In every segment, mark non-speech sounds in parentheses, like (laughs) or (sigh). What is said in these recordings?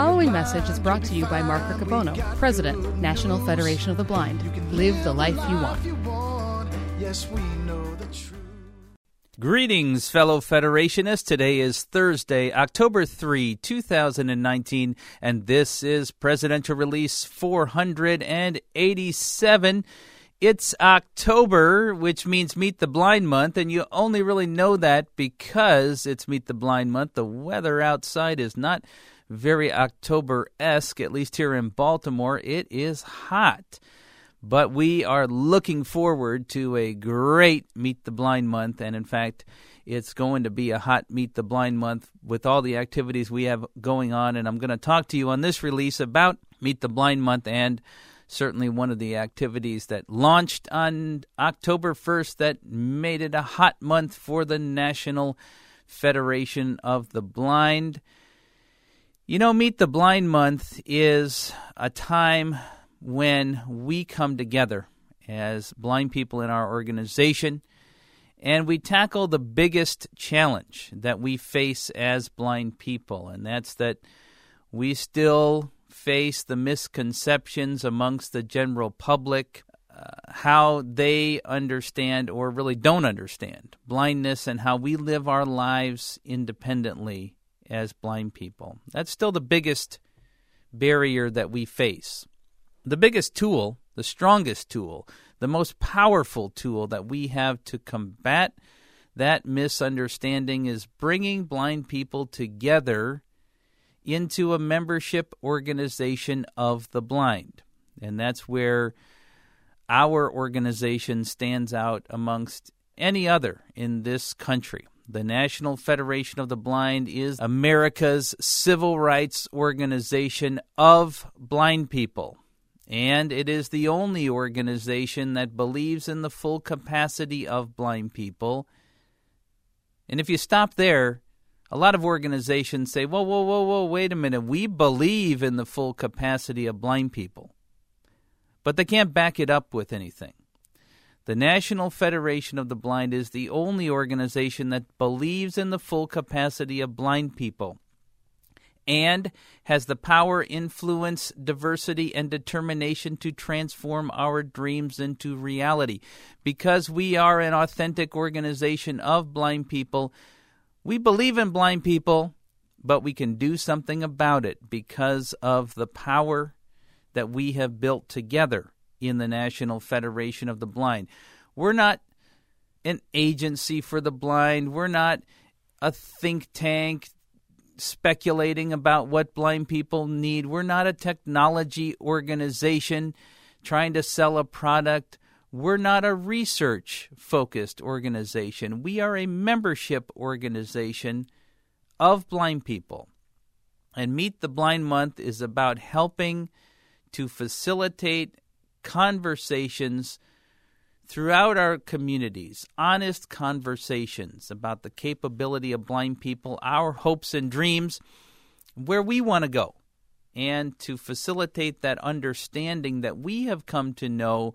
following message is brought to you by Mark Riccobono, President, National Federation of the Blind. Live the life you want. Greetings, fellow Federationists. Today is Thursday, October 3, 2019, and this is Presidential Release 487. It's October, which means Meet the Blind Month, and you only really know that because it's Meet the Blind Month. The weather outside is not very October esque, at least here in Baltimore. It is hot. But we are looking forward to a great Meet the Blind Month, and in fact, it's going to be a hot Meet the Blind Month with all the activities we have going on. And I'm going to talk to you on this release about Meet the Blind Month and certainly one of the activities that launched on October 1st that made it a hot month for the National Federation of the Blind. You know, Meet the Blind Month is a time when we come together as blind people in our organization and we tackle the biggest challenge that we face as blind people, and that's that we still face the misconceptions amongst the general public, uh, how they understand or really don't understand blindness, and how we live our lives independently as blind people. That's still the biggest barrier that we face. The biggest tool, the strongest tool, the most powerful tool that we have to combat that misunderstanding is bringing blind people together into a membership organization of the blind. And that's where our organization stands out amongst any other in this country. The National Federation of the Blind is America's civil rights organization of blind people. And it is the only organization that believes in the full capacity of blind people. And if you stop there, a lot of organizations say, whoa, whoa, whoa, whoa, wait a minute. We believe in the full capacity of blind people. But they can't back it up with anything. The National Federation of the Blind is the only organization that believes in the full capacity of blind people and has the power, influence, diversity, and determination to transform our dreams into reality. Because we are an authentic organization of blind people, we believe in blind people, but we can do something about it because of the power that we have built together in the National Federation of the Blind. We're not an agency for the blind, we're not a think tank speculating about what blind people need. We're not a technology organization trying to sell a product. We're not a research focused organization. We are a membership organization of blind people. And Meet the Blind Month is about helping to facilitate conversations throughout our communities, honest conversations about the capability of blind people, our hopes and dreams, where we want to go, and to facilitate that understanding that we have come to know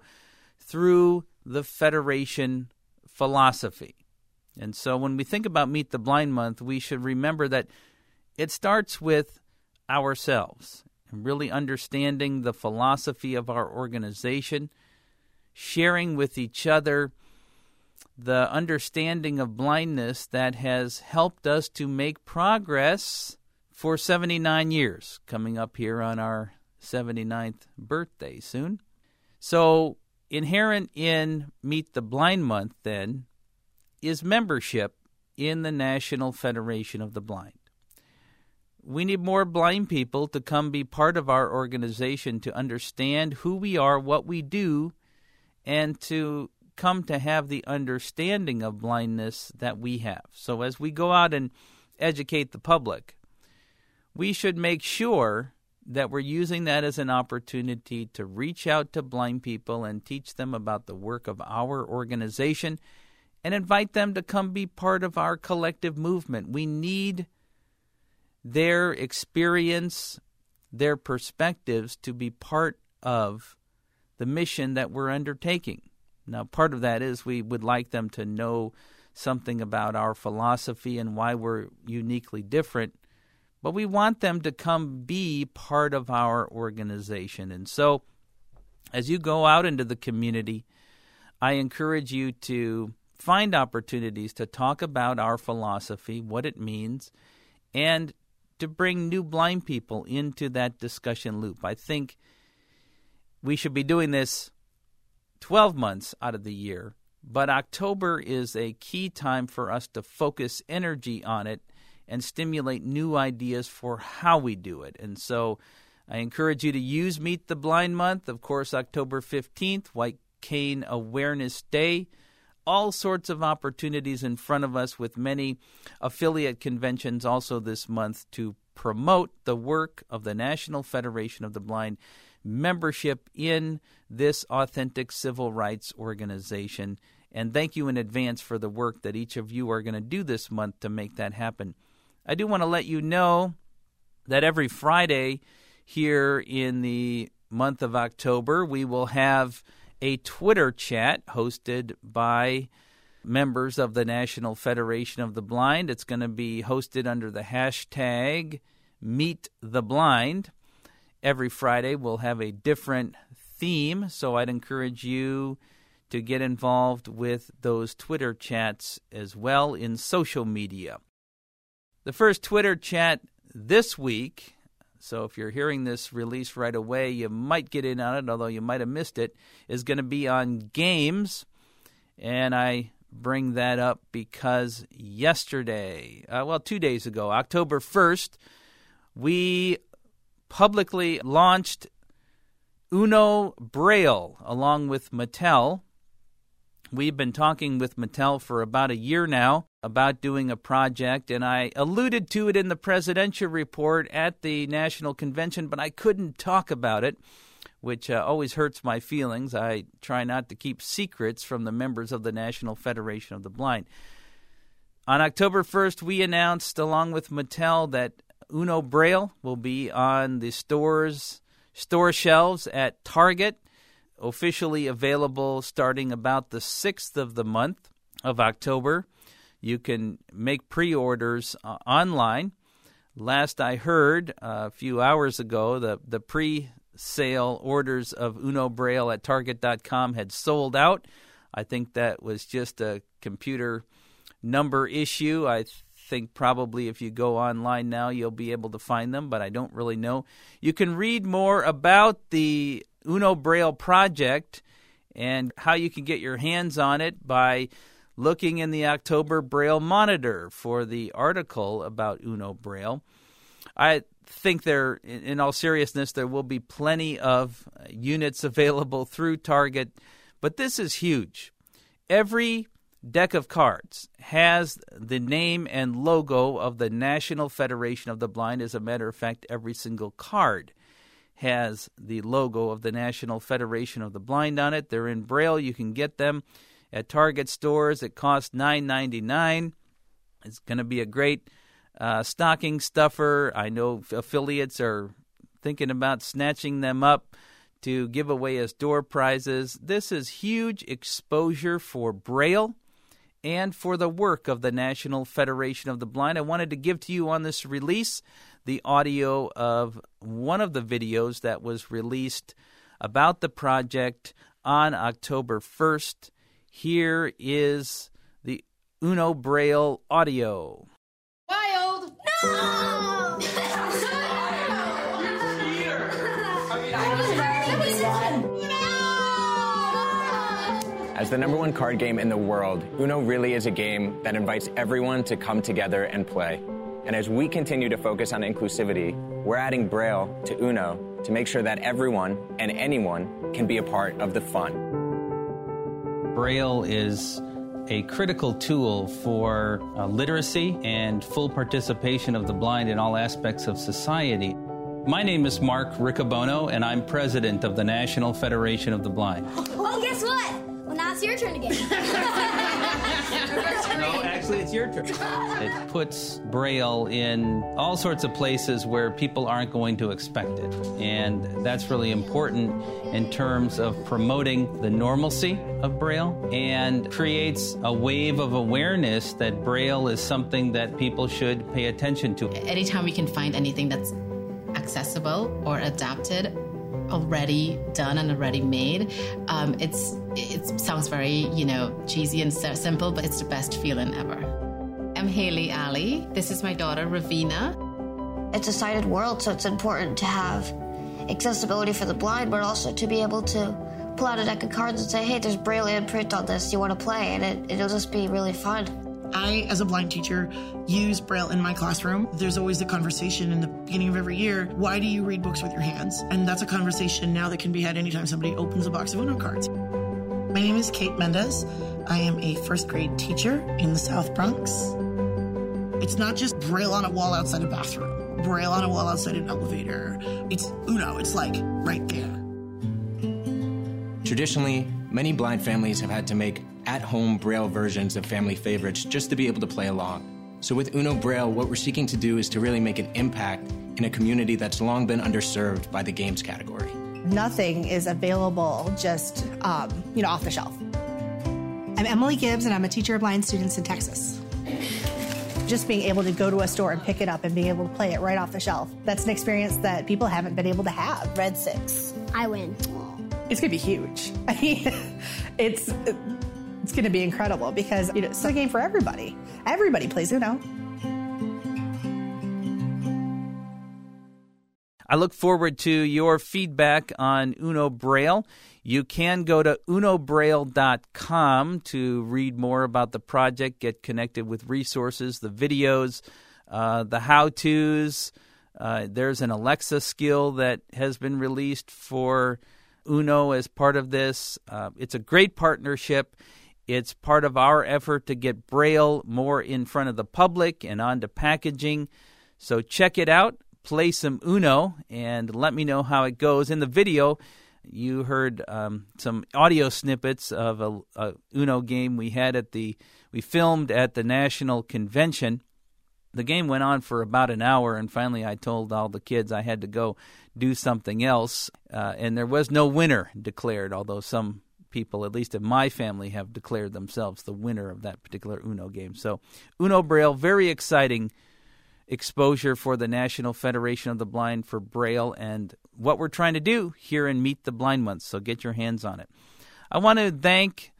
through the Federation philosophy. And so when we think about Meet the Blind Month, we should remember that it starts with ourselves really understanding the philosophy of our organization sharing with each other the understanding of blindness that has helped us to make progress for 79 years, coming up here on our 79th birthday soon. So, inherent in Meet the Blind Month, then, is membership in the National Federation of the Blind. We need more blind people to come be part of our organization to understand who we are, what we do, and to come to have the understanding of blindness that we have. So, as we go out and educate the public, we should make sure that we're using that as an opportunity to reach out to blind people and teach them about the work of our organization and invite them to come be part of our collective movement. We need their experience, their perspectives to be part of the mission that we're undertaking. Now, part of that is we would like them to know something about our philosophy and why we're uniquely different. but we want them to come be part of our organization. And so, as you go out into the community, I encourage you to find opportunities to talk about our philosophy, what it means, and to bring new blind people into that discussion loop. I think we should be doing this 12 months out of the year, but October is a key time for us to focus energy on it and stimulate new ideas for how we do it. And so I encourage you to use Meet the Blind Month. Of course, October 15th, White Cane Awareness Day all sorts of opportunities in front of us with many affiliate conventions also this month to promote the work of the National Federation of the Blind membership in this authentic civil rights organization. And thank you in advance for the work that each of you are going to do this month to make that happen. I do want to let you know that every Friday here in the month of October, we will have a Twitter chat hosted by members of the National Federation of the Blind. It's going to be hosted under the hashtag Meet the Blind. Every Friday, we'll have a different theme, so I'd encourage you to get involved with those Twitter chats as well in social media. The first Twitter chat this week so if you're hearing this release right away, you might get in on it, although you might have missed it, is going to be on games. And I bring that up because yesterday, uh, well, two days ago, October 1st, we publicly launched Uno Braille along with Mattel. We've been talking with Mattel for about a year now about doing a project, and I alluded to it in the presidential report at the national convention, but I couldn't talk about it, which uh, always hurts my feelings. I try not to keep secrets from the members of the National Federation of the Blind. On October 1st, we announced, along with Mattel, that Uno Braille will be on the stores store shelves at Target, officially available starting about the 6th of the month of October. You can make pre orders uh, online. Last I heard uh, a few hours ago, the, the pre sale orders of Uno Braille at Target.com had sold out. I think that was just a computer number issue. I think probably if you go online now, you'll be able to find them, but I don't really know. You can read more about the Uno Braille project and how you can get your hands on it by looking in the October Braille Monitor for the article about Uno Braille. I think there, in all seriousness, there will be plenty of uh, units available through Target, but this is huge. Every deck of cards has the name and logo of the National Federation of the Blind. As a matter of fact, every single card has the logo of the National Federation of the Blind on it. They're in Braille. You can get them at Target stores. It costs nine ninety nine. It's going to be a great uh, stocking stuffer. I know affiliates are thinking about snatching them up to give away as door prizes. This is huge exposure for Braille and for the work of the National Federation of the Blind. I wanted to give to you on this release the audio of one of the videos that was released about the project on October 1st. Here is the Uno Braille audio. Wild! No! As the number one card game in the world, Uno really is a game that invites everyone to come together and play. And as we continue to focus on inclusivity, we're adding Braille to Uno to make sure that everyone and anyone can be a part of the fun. Braille is a critical tool for uh, literacy and full participation of the blind in all aspects of society. My name is Mark Riccobono, and I'm president of the National Federation of the Blind. Oh, guess what? Well, now it's your turn again. (laughs) No, actually, it's your turn. It puts Braille in all sorts of places where people aren't going to expect it. And that's really important in terms of promoting the normalcy of Braille and creates a wave of awareness that Braille is something that people should pay attention to. Anytime we can find anything that's accessible or adapted already done and already made um, it's it sounds very you know cheesy and so simple but it's the best feeling ever i'm haley ali this is my daughter ravina It's a sighted world, so it's important to have accessibility for the blind, but also to be able to pull out a deck of cards and say, hey, there's Braille and print on this. You want to play? And it, it'll just be really fun. I, as a blind teacher, use Braille in my classroom. There's always a conversation in the beginning of every year why do you read books with your hands? And that's a conversation now that can be had anytime somebody opens a box of Uno cards. My name is Kate Mendez. I am a first grade teacher in the South Bronx. It's not just Braille on a wall outside a bathroom, Braille on a wall outside an elevator. It's Uno, it's like right there. Traditionally, many blind families have had to make at home Braille versions of family favorites just to be able to play along. So, with Uno Braille, what we're seeking to do is to really make an impact in a community that's long been underserved by the games category. Nothing is available just, um, you know, off the shelf. I'm Emily Gibbs, and I'm a teacher of blind students in Texas. Just being able to go to a store and pick it up and being able to play it right off the shelf. That's an experience that people haven't been able to have. Red six. I win. It's going to be huge. (laughs) I mean, it's it's going to be incredible because you know it's a game for everybody. Everybody plays Uno. I look forward to your feedback on Uno Braille. You can go to unobraille.com to read more about the project, get connected with resources, the videos, uh, the how to's. Uh, there's an Alexa skill that has been released for Uno as part of this. Uh, it's a great partnership. It's part of our effort to get Braille more in front of the public and onto packaging. So check it out, play some Uno, and let me know how it goes. In the video, you heard um, some audio snippets of a, a Uno game we had at the we filmed at the national convention. The game went on for about an hour, and finally, I told all the kids I had to go do something else. Uh, and there was no winner declared, although some people, at least in my family, have declared themselves the winner of that particular Uno game. So, Uno Braille, very exciting exposure for the National Federation of the Blind for Braille and what we're trying to do here in Meet the Blind Month. So, get your hands on it. I want to thank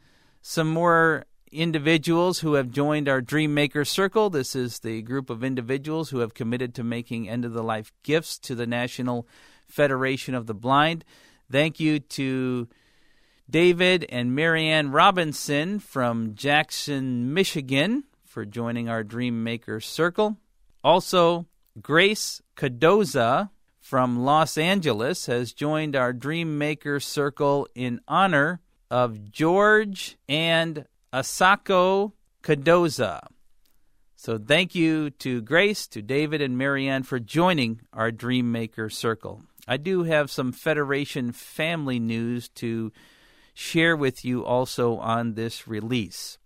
some more individuals who have joined our Dream Maker Circle. This is the group of individuals who have committed to making end of the life gifts to the National Federation of the Blind. Thank you to David and Marianne Robinson from Jackson, Michigan, for joining our Dream Maker Circle. Also, Grace Cadoza from Los Angeles has joined our Dream Maker Circle in honor of George and Asako Cadoza. So thank you to Grace, to David, and Marianne for joining our Dream Maker Circle. I do have some Federation family news to share with you also on this release.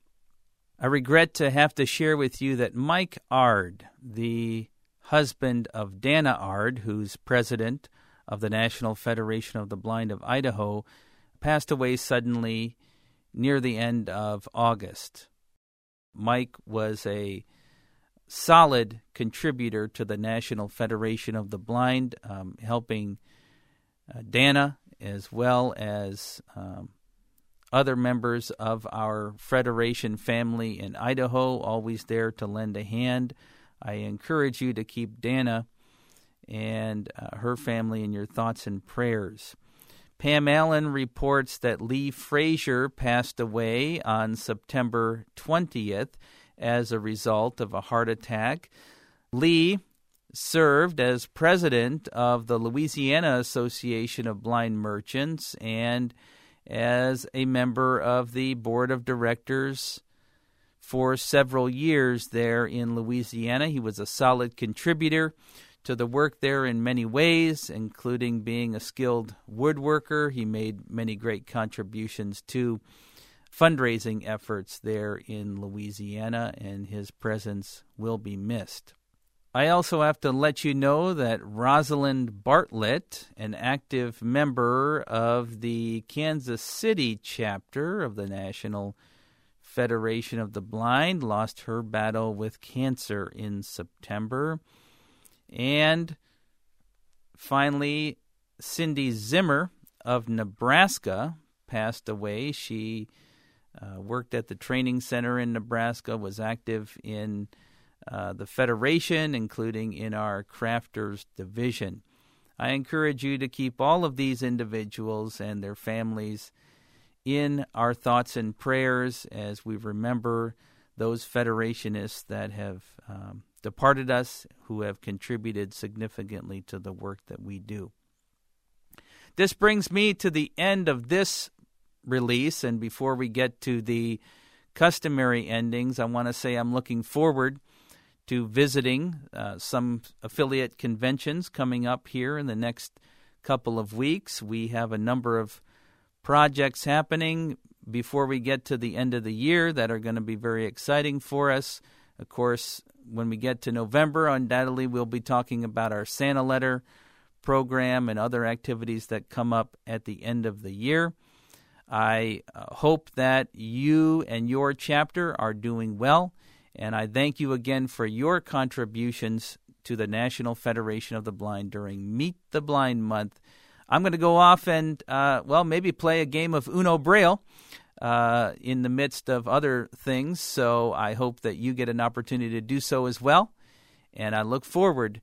I regret to have to share with you that Mike Ard, the husband of Dana Ard, who's president of the National Federation of the Blind of Idaho, passed away suddenly near the end of August. Mike was a solid contributor to the National Federation of the Blind, um, helping uh, Dana as well as um, other members of our Federation family in Idaho, always there to lend a hand. I encourage you to keep Dana and uh, her family in your thoughts and prayers. Pam Allen reports that Lee Frazier passed away on September 20th as a result of a heart attack. Lee served as president of the Louisiana Association of Blind Merchants and as a member of the board of directors for several years there in Louisiana. He was a solid contributor to the work there in many ways, including being a skilled woodworker. He made many great contributions to fundraising efforts there in Louisiana, and his presence will be missed. I also have to let you know that Rosalind Bartlett, an active member of the Kansas City chapter of the National Federation of the Blind, lost her battle with cancer in September. And finally, Cindy Zimmer of Nebraska passed away. She uh, worked at the training center in Nebraska, was active in uh, the Federation, including in our crafters division. I encourage you to keep all of these individuals and their families in our thoughts and prayers as we remember those Federationists that have um, departed us, who have contributed significantly to the work that we do. This brings me to the end of this release. And before we get to the customary endings, I want to say I'm looking forward to visiting uh, some affiliate conventions coming up here in the next couple of weeks. We have a number of projects happening before we get to the end of the year that are going to be very exciting for us. Of course, when we get to November, undoubtedly we'll be talking about our Santa letter program and other activities that come up at the end of the year. I uh, hope that you and your chapter are doing well, and I thank you again for your contributions to the National Federation of the Blind during Meet the Blind Month. I'm going to go off and, uh, well, maybe play a game of Uno Braille uh, in the midst of other things, so I hope that you get an opportunity to do so as well. And I look forward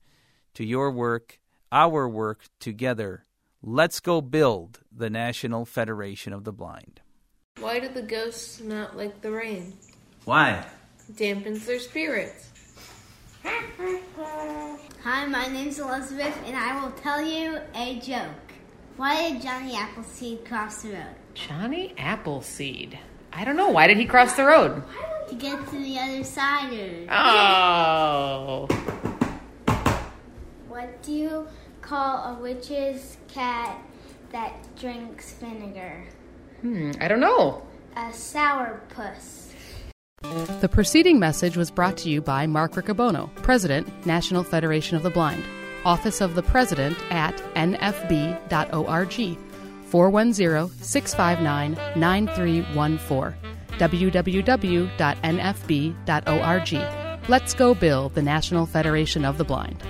to your work, our work together Let's go build the National Federation of the Blind. Why do the ghosts not like the rain? Why? Dampens their spirits. Hi, my name's Elizabeth, and I will tell you a joke. Why did Johnny Appleseed cross the road? Johnny Appleseed? I don't know. Why did he cross the road? To get to the other side. Oh. What do you call a witch's cat that drinks vinegar? Hmm, I don't know. A sour puss. The preceding message was brought to you by Mark Riccobono, President, National Federation of the Blind, Office of the President at nfb.org, 410 659 9314, www.nfb.org. Let's go build the National Federation of the Blind.